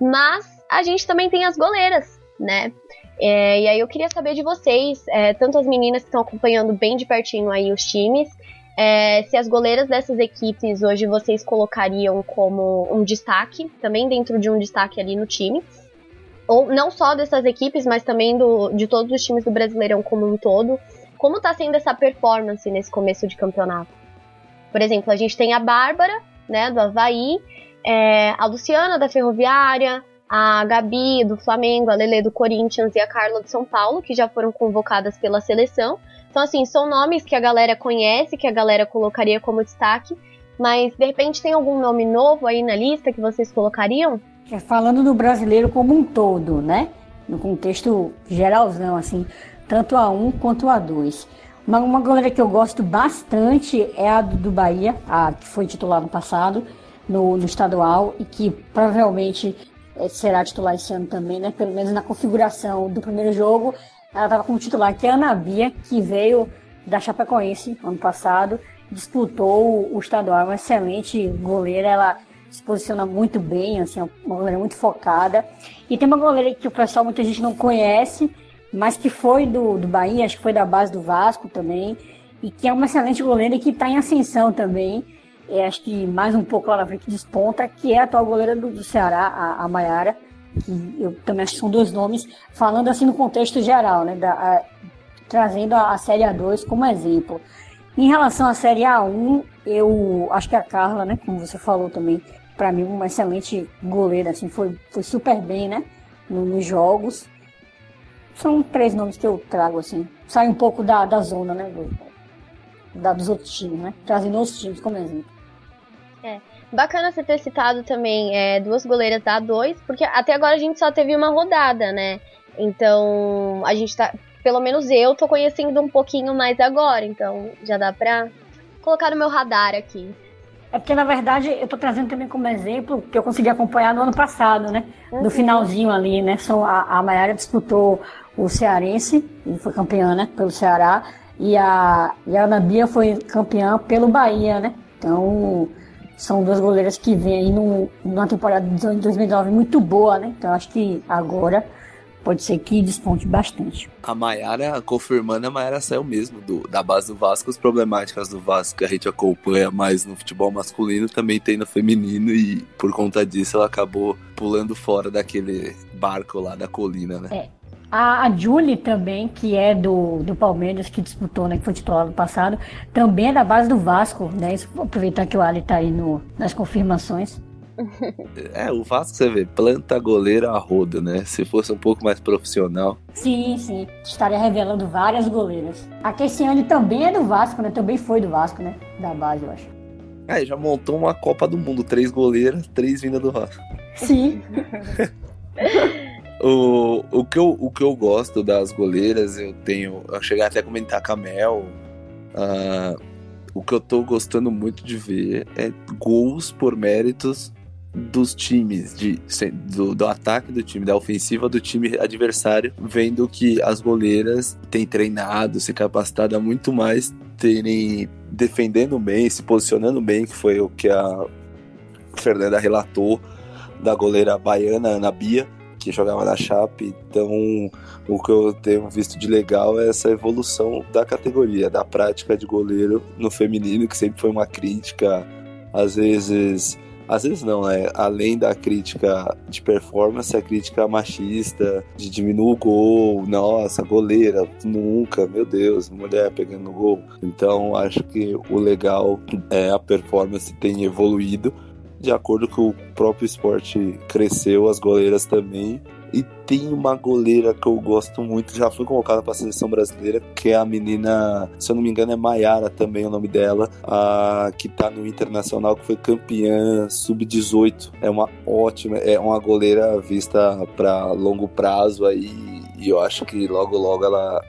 mas a gente também tem as goleiras, né? É, e aí eu queria saber de vocês, é, tanto as meninas que estão acompanhando bem de pertinho aí os times, é, se as goleiras dessas equipes hoje vocês colocariam como um destaque, também dentro de um destaque ali no time. Ou não só dessas equipes, mas também do, de todos os times do Brasileirão como um todo. Como está sendo essa performance nesse começo de campeonato? Por exemplo, a gente tem a Bárbara, né, do Havaí, é, a Luciana da Ferroviária, a Gabi do Flamengo, a Lele do Corinthians e a Carla do São Paulo, que já foram convocadas pela seleção. Então, assim, são nomes que a galera conhece, que a galera colocaria como destaque, mas de repente tem algum nome novo aí na lista que vocês colocariam? É, falando do brasileiro como um todo, né? No contexto geralzão, assim, tanto a um quanto a dois. Uma, uma goleira que eu gosto bastante é a do, Bahia, a que foi titular no passado, no, no estadual, e que provavelmente é, será titular esse ano também, né? Pelo menos na configuração do primeiro jogo, ela estava como titular, que é a Ana Bia, que veio da Chapecoense ano passado, disputou o estadual, uma excelente goleira, ela se posiciona muito bem, assim, uma goleira muito focada. E tem uma goleira que o pessoal, muita gente não conhece, mas que foi do, do Bahia, acho que foi da base do Vasco também, e que é uma excelente goleira que está em ascensão também. É, acho que mais um pouco lá na frente desponta, que é a atual goleira do, do Ceará, a, a Maiara que eu também acho que são dois nomes, falando assim no contexto geral, né, da, a, trazendo a, a Série A2 como exemplo. Em relação à Série A1, eu acho que a Carla, né, como você falou também, para mim uma excelente goleira, assim, foi, foi super bem, né, nos jogos. São três nomes que eu trago, assim, sai um pouco da, da zona, né, do, da, dos outros times, né, trazendo outros times como exemplo. É. Bacana você ter citado também é, duas goleiras da A2, porque até agora a gente só teve uma rodada, né? Então, a gente tá. Pelo menos eu tô conhecendo um pouquinho mais agora, então já dá pra colocar no meu radar aqui. É porque, na verdade, eu tô trazendo também como exemplo que eu consegui acompanhar no ano passado, né? Uhum. No finalzinho ali, né? A, a Maiara disputou o Cearense, e foi campeã, né? Pelo Ceará. E a, e a Ana Bia foi campeã pelo Bahia, né? Então, são duas goleiras que vêm aí no, numa temporada de 2009 muito boa, né? Então acho que agora pode ser que desponte bastante. A Maiara, confirmando, a Maiara saiu mesmo do, da base do Vasco. As problemáticas do Vasco que a gente acompanha mais no futebol masculino também tem no feminino e por conta disso ela acabou pulando fora daquele barco lá da colina, né? É. A, a Julie também, que é do, do Palmeiras, que disputou, né, que foi titular no passado, também é da base do Vasco, né? Isso, aproveitar que o Ali tá aí no, nas confirmações. É, o Vasco, você vê, planta goleiro a roda, né? Se fosse um pouco mais profissional. Sim, sim. Estaria revelando várias goleiras. A Kessiane também é do Vasco, né? Também foi do Vasco, né? Da base, eu acho. É, já montou uma Copa do Mundo. Três goleiras, três vindas do Vasco. Sim. O, o, que eu, o que eu gosto das goleiras, eu tenho. Eu cheguei até a comentar com a Mel. Uh, o que eu tô gostando muito de ver é gols por méritos dos times, de, do, do, ataque do time, da ofensiva do time adversário, vendo que as goleiras têm treinado, se capacitado a muito mais, terem defendendo bem, se posicionando bem, que foi o que a Fernanda relatou da goleira baiana Ana Bia que jogava na Chape. Então, o que eu tenho visto de legal é essa evolução da categoria, da prática de goleiro no feminino, que sempre foi uma crítica, às vezes. Às vezes não, é além da crítica de performance, a crítica machista, de diminuir o gol, nossa, goleira, nunca, meu Deus, mulher pegando gol. Então acho que o legal é a performance tem evoluído de acordo com o próprio esporte cresceu, as goleiras também. E tem uma goleira que eu gosto muito, já foi convocada para a seleção brasileira, que é a menina, se eu não me engano, é Maiara também o nome dela, a, que tá no Internacional, que foi campeã sub-18. É uma ótima, é uma goleira vista para longo prazo aí, e eu acho que logo logo ela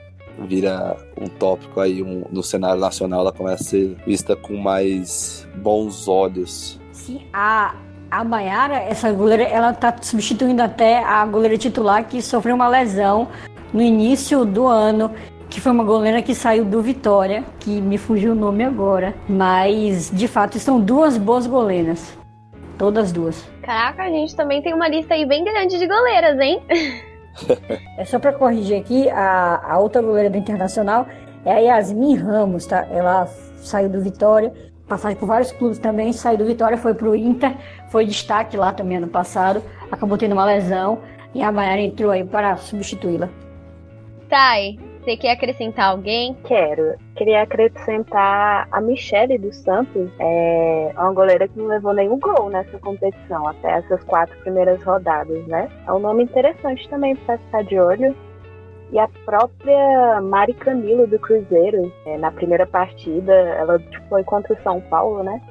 vira um tópico aí um, no cenário nacional, ela começa a ser vista com mais bons olhos assim, a, a Maiara, essa goleira, ela tá substituindo até a goleira titular que sofreu uma lesão no início do ano, que foi uma goleira que saiu do Vitória, que me fugiu o nome agora. Mas, de fato, são duas boas goleiras. Todas duas. Caraca, a gente também tem uma lista aí bem grande de goleiras, hein? é só para corrigir aqui, a, a outra goleira do Internacional é a Yasmin Ramos, tá? Ela saiu do Vitória, passagem por vários clubes também, saiu do Vitória, foi pro Inter, foi destaque lá também ano passado, acabou tendo uma lesão e a Maiara entrou aí para substituí-la. Thay, você quer acrescentar alguém? Quero. Queria acrescentar a Michele dos Santos, é uma goleira que não levou nenhum gol nessa competição, até essas quatro primeiras rodadas, né? É um nome interessante também para ficar de olho. E a própria Mari Camilo do Cruzeiro, é, na primeira partida, ela foi contra o São Paulo, né?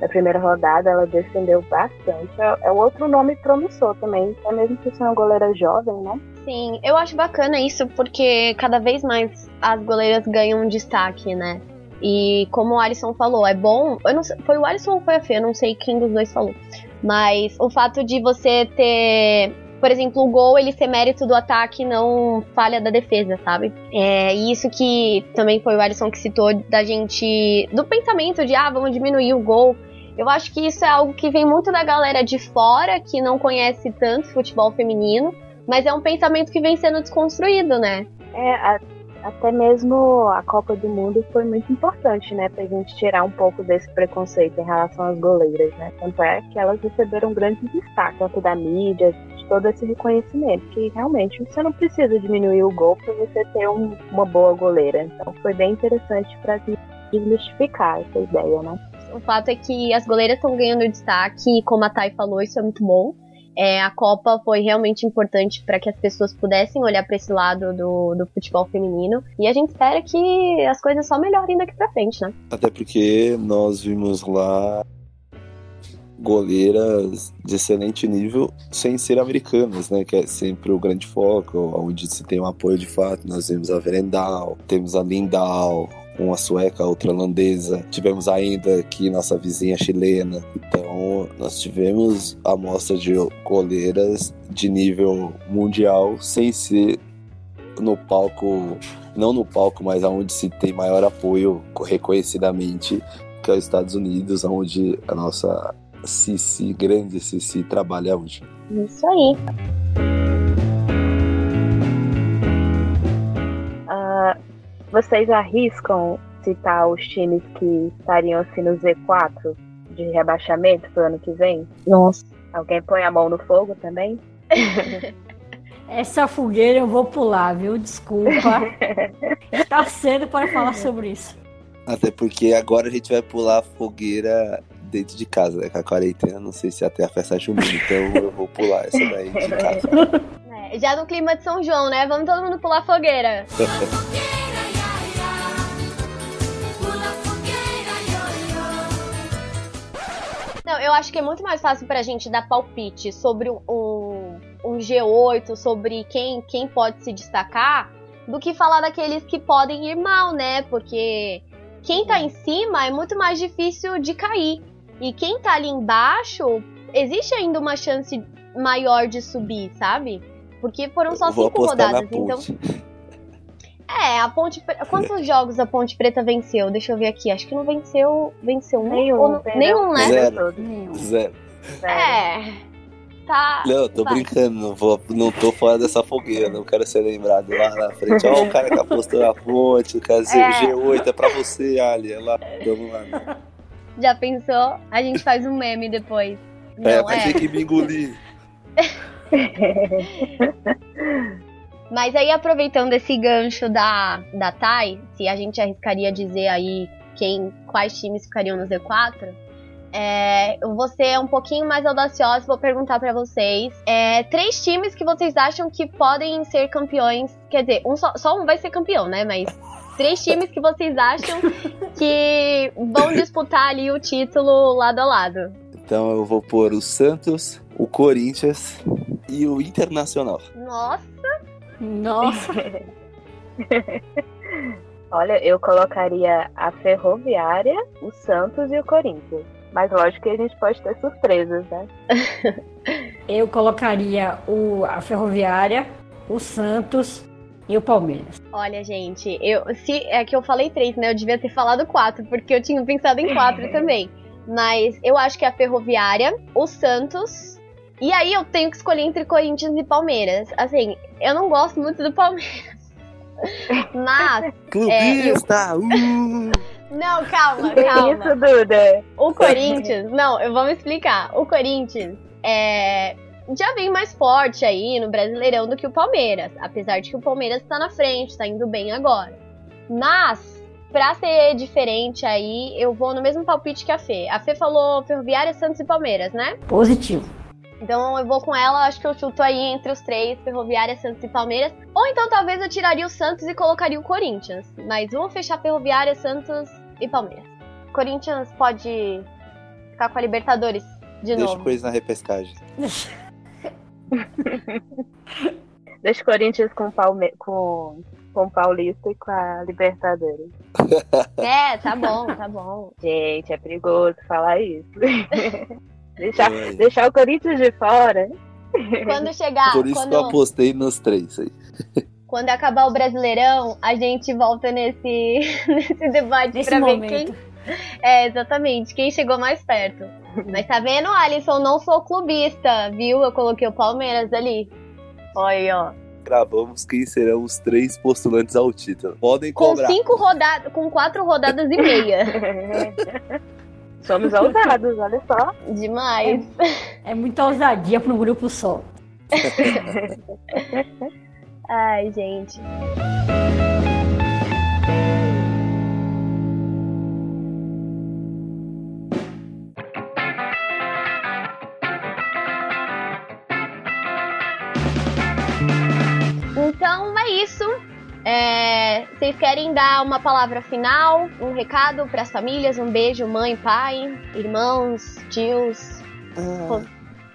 Na primeira rodada, ela defendeu bastante. É, é outro nome promissor também, até mesmo que seja uma goleira jovem, né? Sim, eu acho bacana isso porque cada vez mais as goleiras ganham um destaque, né? E como o Alisson falou, é bom. Eu não sei, foi o Alisson ou foi a Fê? Eu não sei quem dos dois falou. Mas o fato de você ter por exemplo, o gol ele ser mérito do ataque não falha da defesa, sabe? É isso que também foi o Alisson que citou da gente do pensamento de ah, vamos diminuir o gol. Eu acho que isso é algo que vem muito da galera de fora que não conhece tanto futebol feminino, mas é um pensamento que vem sendo desconstruído, né? É, a, até mesmo a Copa do Mundo foi muito importante, né, pra gente tirar um pouco desse preconceito em relação às goleiras, né? Tanto é que elas receberam grande destaque, tanto da mídia, todo esse reconhecimento, que realmente você não precisa diminuir o gol para você ter um, uma boa goleira. Então foi bem interessante para desmistificar essa ideia, né? O fato é que as goleiras estão ganhando destaque e como a Thay falou, isso é muito bom. É, a Copa foi realmente importante para que as pessoas pudessem olhar para esse lado do, do futebol feminino. E a gente espera que as coisas só melhorem daqui para frente, né? Até porque nós vimos lá goleiras de excelente nível sem ser americanas, né? Que é sempre o grande foco, onde se tem um apoio de fato. Nós vemos a Verendal, temos a Lindal, uma sueca, outra holandesa. Tivemos ainda aqui nossa vizinha chilena. Então, nós tivemos a amostra de goleiras de nível mundial sem ser no palco, não no palco, mas aonde se tem maior apoio reconhecidamente, que é os Estados Unidos, onde a nossa Cici, grande Cici, trabalha hoje. Isso aí. Uh, vocês arriscam citar os times que estariam assim no Z4 de rebaixamento pro ano que vem? Nossa. Alguém põe a mão no fogo também? Essa fogueira eu vou pular, viu? Desculpa. Está cedo para falar sobre isso. Até porque agora a gente vai pular a fogueira dentro de casa, né? Com a quarentena, não sei se até a festa junina, então eu vou pular essa daí de casa. É, já no clima de São João, né? Vamos todo mundo pular fogueira. Não, eu acho que é muito mais fácil pra gente dar palpite sobre um, um G8, sobre quem, quem pode se destacar, do que falar daqueles que podem ir mal, né? Porque quem tá em cima é muito mais difícil de cair. E quem tá ali embaixo, existe ainda uma chance maior de subir, sabe? Porque foram só cinco rodadas, então. É, a Ponte Quantos jogos a Ponte Preta venceu? Deixa eu ver aqui. Acho que não venceu. Venceu um. Nenhum, nenhum né? Zero. Zero. É. Tá. Não, tô vai. brincando, não, vou, não tô fora dessa fogueira, não quero ser lembrado lá na frente. Ó, o cara que apostou na ponte, o cara é. G8 é pra você, Ali. É lá, vamos lá. Né? Já pensou? A gente faz um meme depois. É, não, é, vai é. ter que me engolir. Mas aí, aproveitando esse gancho da, da Thay, se a gente arriscaria dizer aí quem, quais times ficariam no Z4, é, eu vou ser um pouquinho mais audaciosa e vou perguntar para vocês é, três times que vocês acham que podem ser campeões. Quer dizer, um só, só um vai ser campeão, né? Mas três times que vocês acham que vão disputar ali o título lado a lado. Então eu vou pôr o Santos, o Corinthians e o Internacional. Nossa! Nossa! Olha, eu colocaria a Ferroviária, o Santos e o Corinthians. Mas lógico que a gente pode ter surpresas, né? Eu colocaria o, a Ferroviária, o Santos e o Palmeiras. Olha, gente, eu se é que eu falei três, né? Eu devia ter falado quatro, porque eu tinha pensado em quatro também. Mas eu acho que é a Ferroviária, o Santos. E aí eu tenho que escolher entre Corinthians e Palmeiras. Assim, eu não gosto muito do Palmeiras. Mas. Clubista! É, eu... uh! Não, calma, calma. Isso, Duda. O Corinthians, não, eu vou me explicar. O Corinthians é, já vem mais forte aí no Brasileirão do que o Palmeiras. Apesar de que o Palmeiras está na frente, tá indo bem agora. Mas, pra ser diferente aí, eu vou no mesmo palpite que a Fê. A Fê falou Ferroviária, Santos e Palmeiras, né? Positivo. Então eu vou com ela, acho que eu chuto aí entre os três, Ferroviária, Santos e Palmeiras. Ou então talvez eu tiraria o Santos e colocaria o Corinthians. Mas vamos fechar Ferroviária, Santos e Palmeiras. Corinthians pode ficar com a Libertadores de Deixa novo. coisa na repescagem. Deixa o Corinthians com, Palme com, com o Paulista e com a Libertadores. É, tá bom, tá bom. Gente, é perigoso falar isso. deixar, deixar o Corinthians de fora. Quando chegar. Por isso quando... que eu apostei nos três aí. Quando acabar o Brasileirão, a gente volta nesse, nesse debate Nesse pra momento. ver quem. É, exatamente, quem chegou mais perto. Mas tá vendo, Alisson? Não sou clubista, viu? Eu coloquei o Palmeiras ali. Olha aí, ó. Gravamos quem serão os três postulantes ao título. Podem Com cobrar. cinco rodadas, com quatro rodadas e meia. Somos ousados, olha só. Demais. É muita ousadia para um grupo só. Ai, gente. Isso. É, vocês querem dar uma palavra final, um recado para as famílias, um beijo, mãe, pai, irmãos, tios. Ah,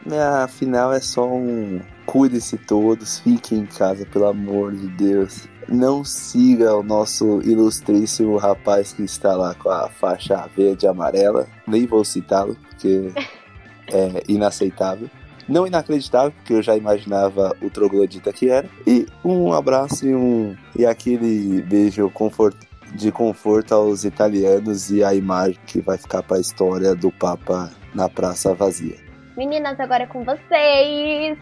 minha final é só um cuide-se todos, fiquem em casa, pelo amor de Deus. Não siga o nosso ilustríssimo rapaz que está lá com a faixa verde e amarela. Nem vou citá-lo, porque é inaceitável. Não inacreditável, porque eu já imaginava o troglodita que era. E um abraço e, um, e aquele beijo confort, de conforto aos italianos e a imagem que vai ficar para a história do Papa na praça vazia. Meninas, agora é com vocês.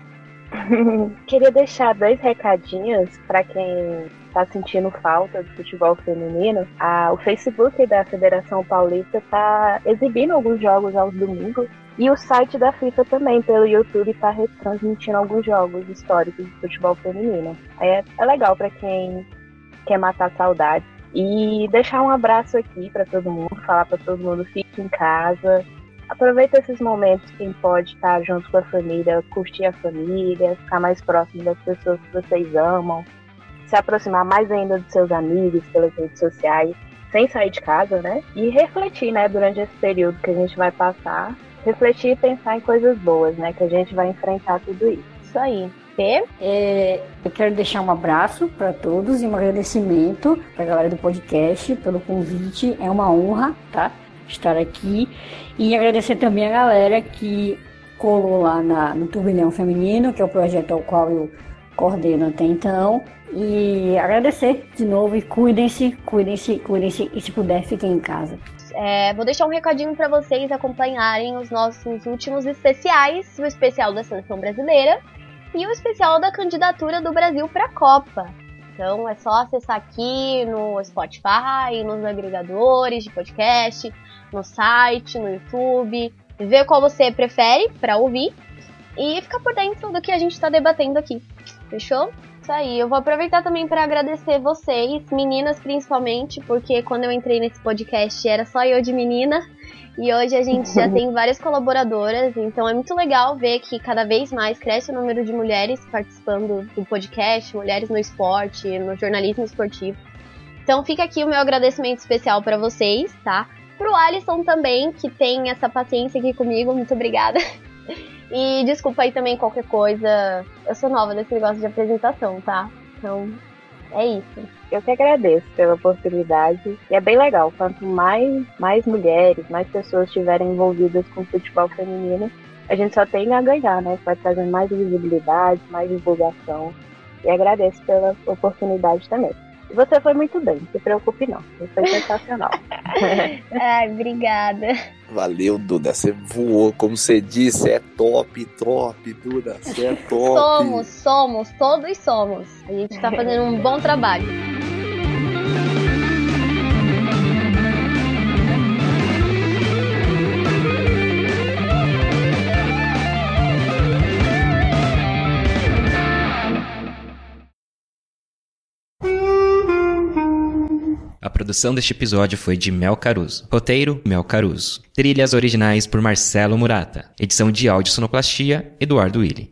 Queria deixar dois recadinhos para quem está sentindo falta do futebol feminino. Ah, o Facebook da Federação Paulista está exibindo alguns jogos aos domingos. E o site da FIFA também, pelo YouTube, está retransmitindo alguns jogos históricos de futebol feminino. É, é legal para quem quer matar saudade. E deixar um abraço aqui para todo mundo, falar para todo mundo: fique em casa, aproveita esses momentos quem pode estar junto com a família, curtir a família, ficar mais próximo das pessoas que vocês amam, se aproximar mais ainda dos seus amigos pelas redes sociais, sem sair de casa, né? E refletir, né, durante esse período que a gente vai passar, refletir e pensar em coisas boas, né? Que a gente vai enfrentar tudo isso. Isso aí. É, eu quero deixar um abraço para todos e um agradecimento para a galera do podcast pelo convite. É uma honra, tá? Estar aqui. E agradecer também a galera que colou lá na, no Turbilhão Feminino, que é o projeto ao qual eu coordeno até então. E agradecer de novo e cuidem-se, cuidem-se, cuidem-se. E se puder, fiquem em casa. É, vou deixar um recadinho para vocês acompanharem os nossos últimos especiais, o especial da seleção brasileira e o especial da candidatura do Brasil para a Copa. Então é só acessar aqui no Spotify, nos agregadores de podcast, no site, no YouTube, ver qual você prefere para ouvir e ficar por dentro do que a gente está debatendo aqui. Fechou? Isso aí. Eu vou aproveitar também para agradecer vocês, meninas principalmente, porque quando eu entrei nesse podcast era só eu de menina. E hoje a gente já tem várias colaboradoras, então é muito legal ver que cada vez mais cresce o número de mulheres participando do podcast, mulheres no esporte, no jornalismo esportivo. Então fica aqui o meu agradecimento especial para vocês, tá? Pro Alisson também, que tem essa paciência aqui comigo, muito obrigada. E desculpa aí também qualquer coisa. Eu sou nova nesse negócio de apresentação, tá? Então, É isso. Eu que agradeço pela oportunidade. E é bem legal. Quanto mais, mais mulheres, mais pessoas estiverem envolvidas com o futebol feminino, a gente só tem a ganhar, né? Vai trazer mais visibilidade, mais divulgação. E agradeço pela oportunidade também. Você foi muito bem, não se preocupe não. Você foi sensacional. Ai, obrigada. Valeu, Duda. Você voou, como você disse, é top, top, Duda. Você é top. Somos, somos, todos somos. A gente tá fazendo um bom trabalho. Produção deste episódio foi de Mel Caruso. Roteiro, Mel Caruso. Trilhas originais por Marcelo Murata. Edição de áudio sonoplastia, Eduardo Willi.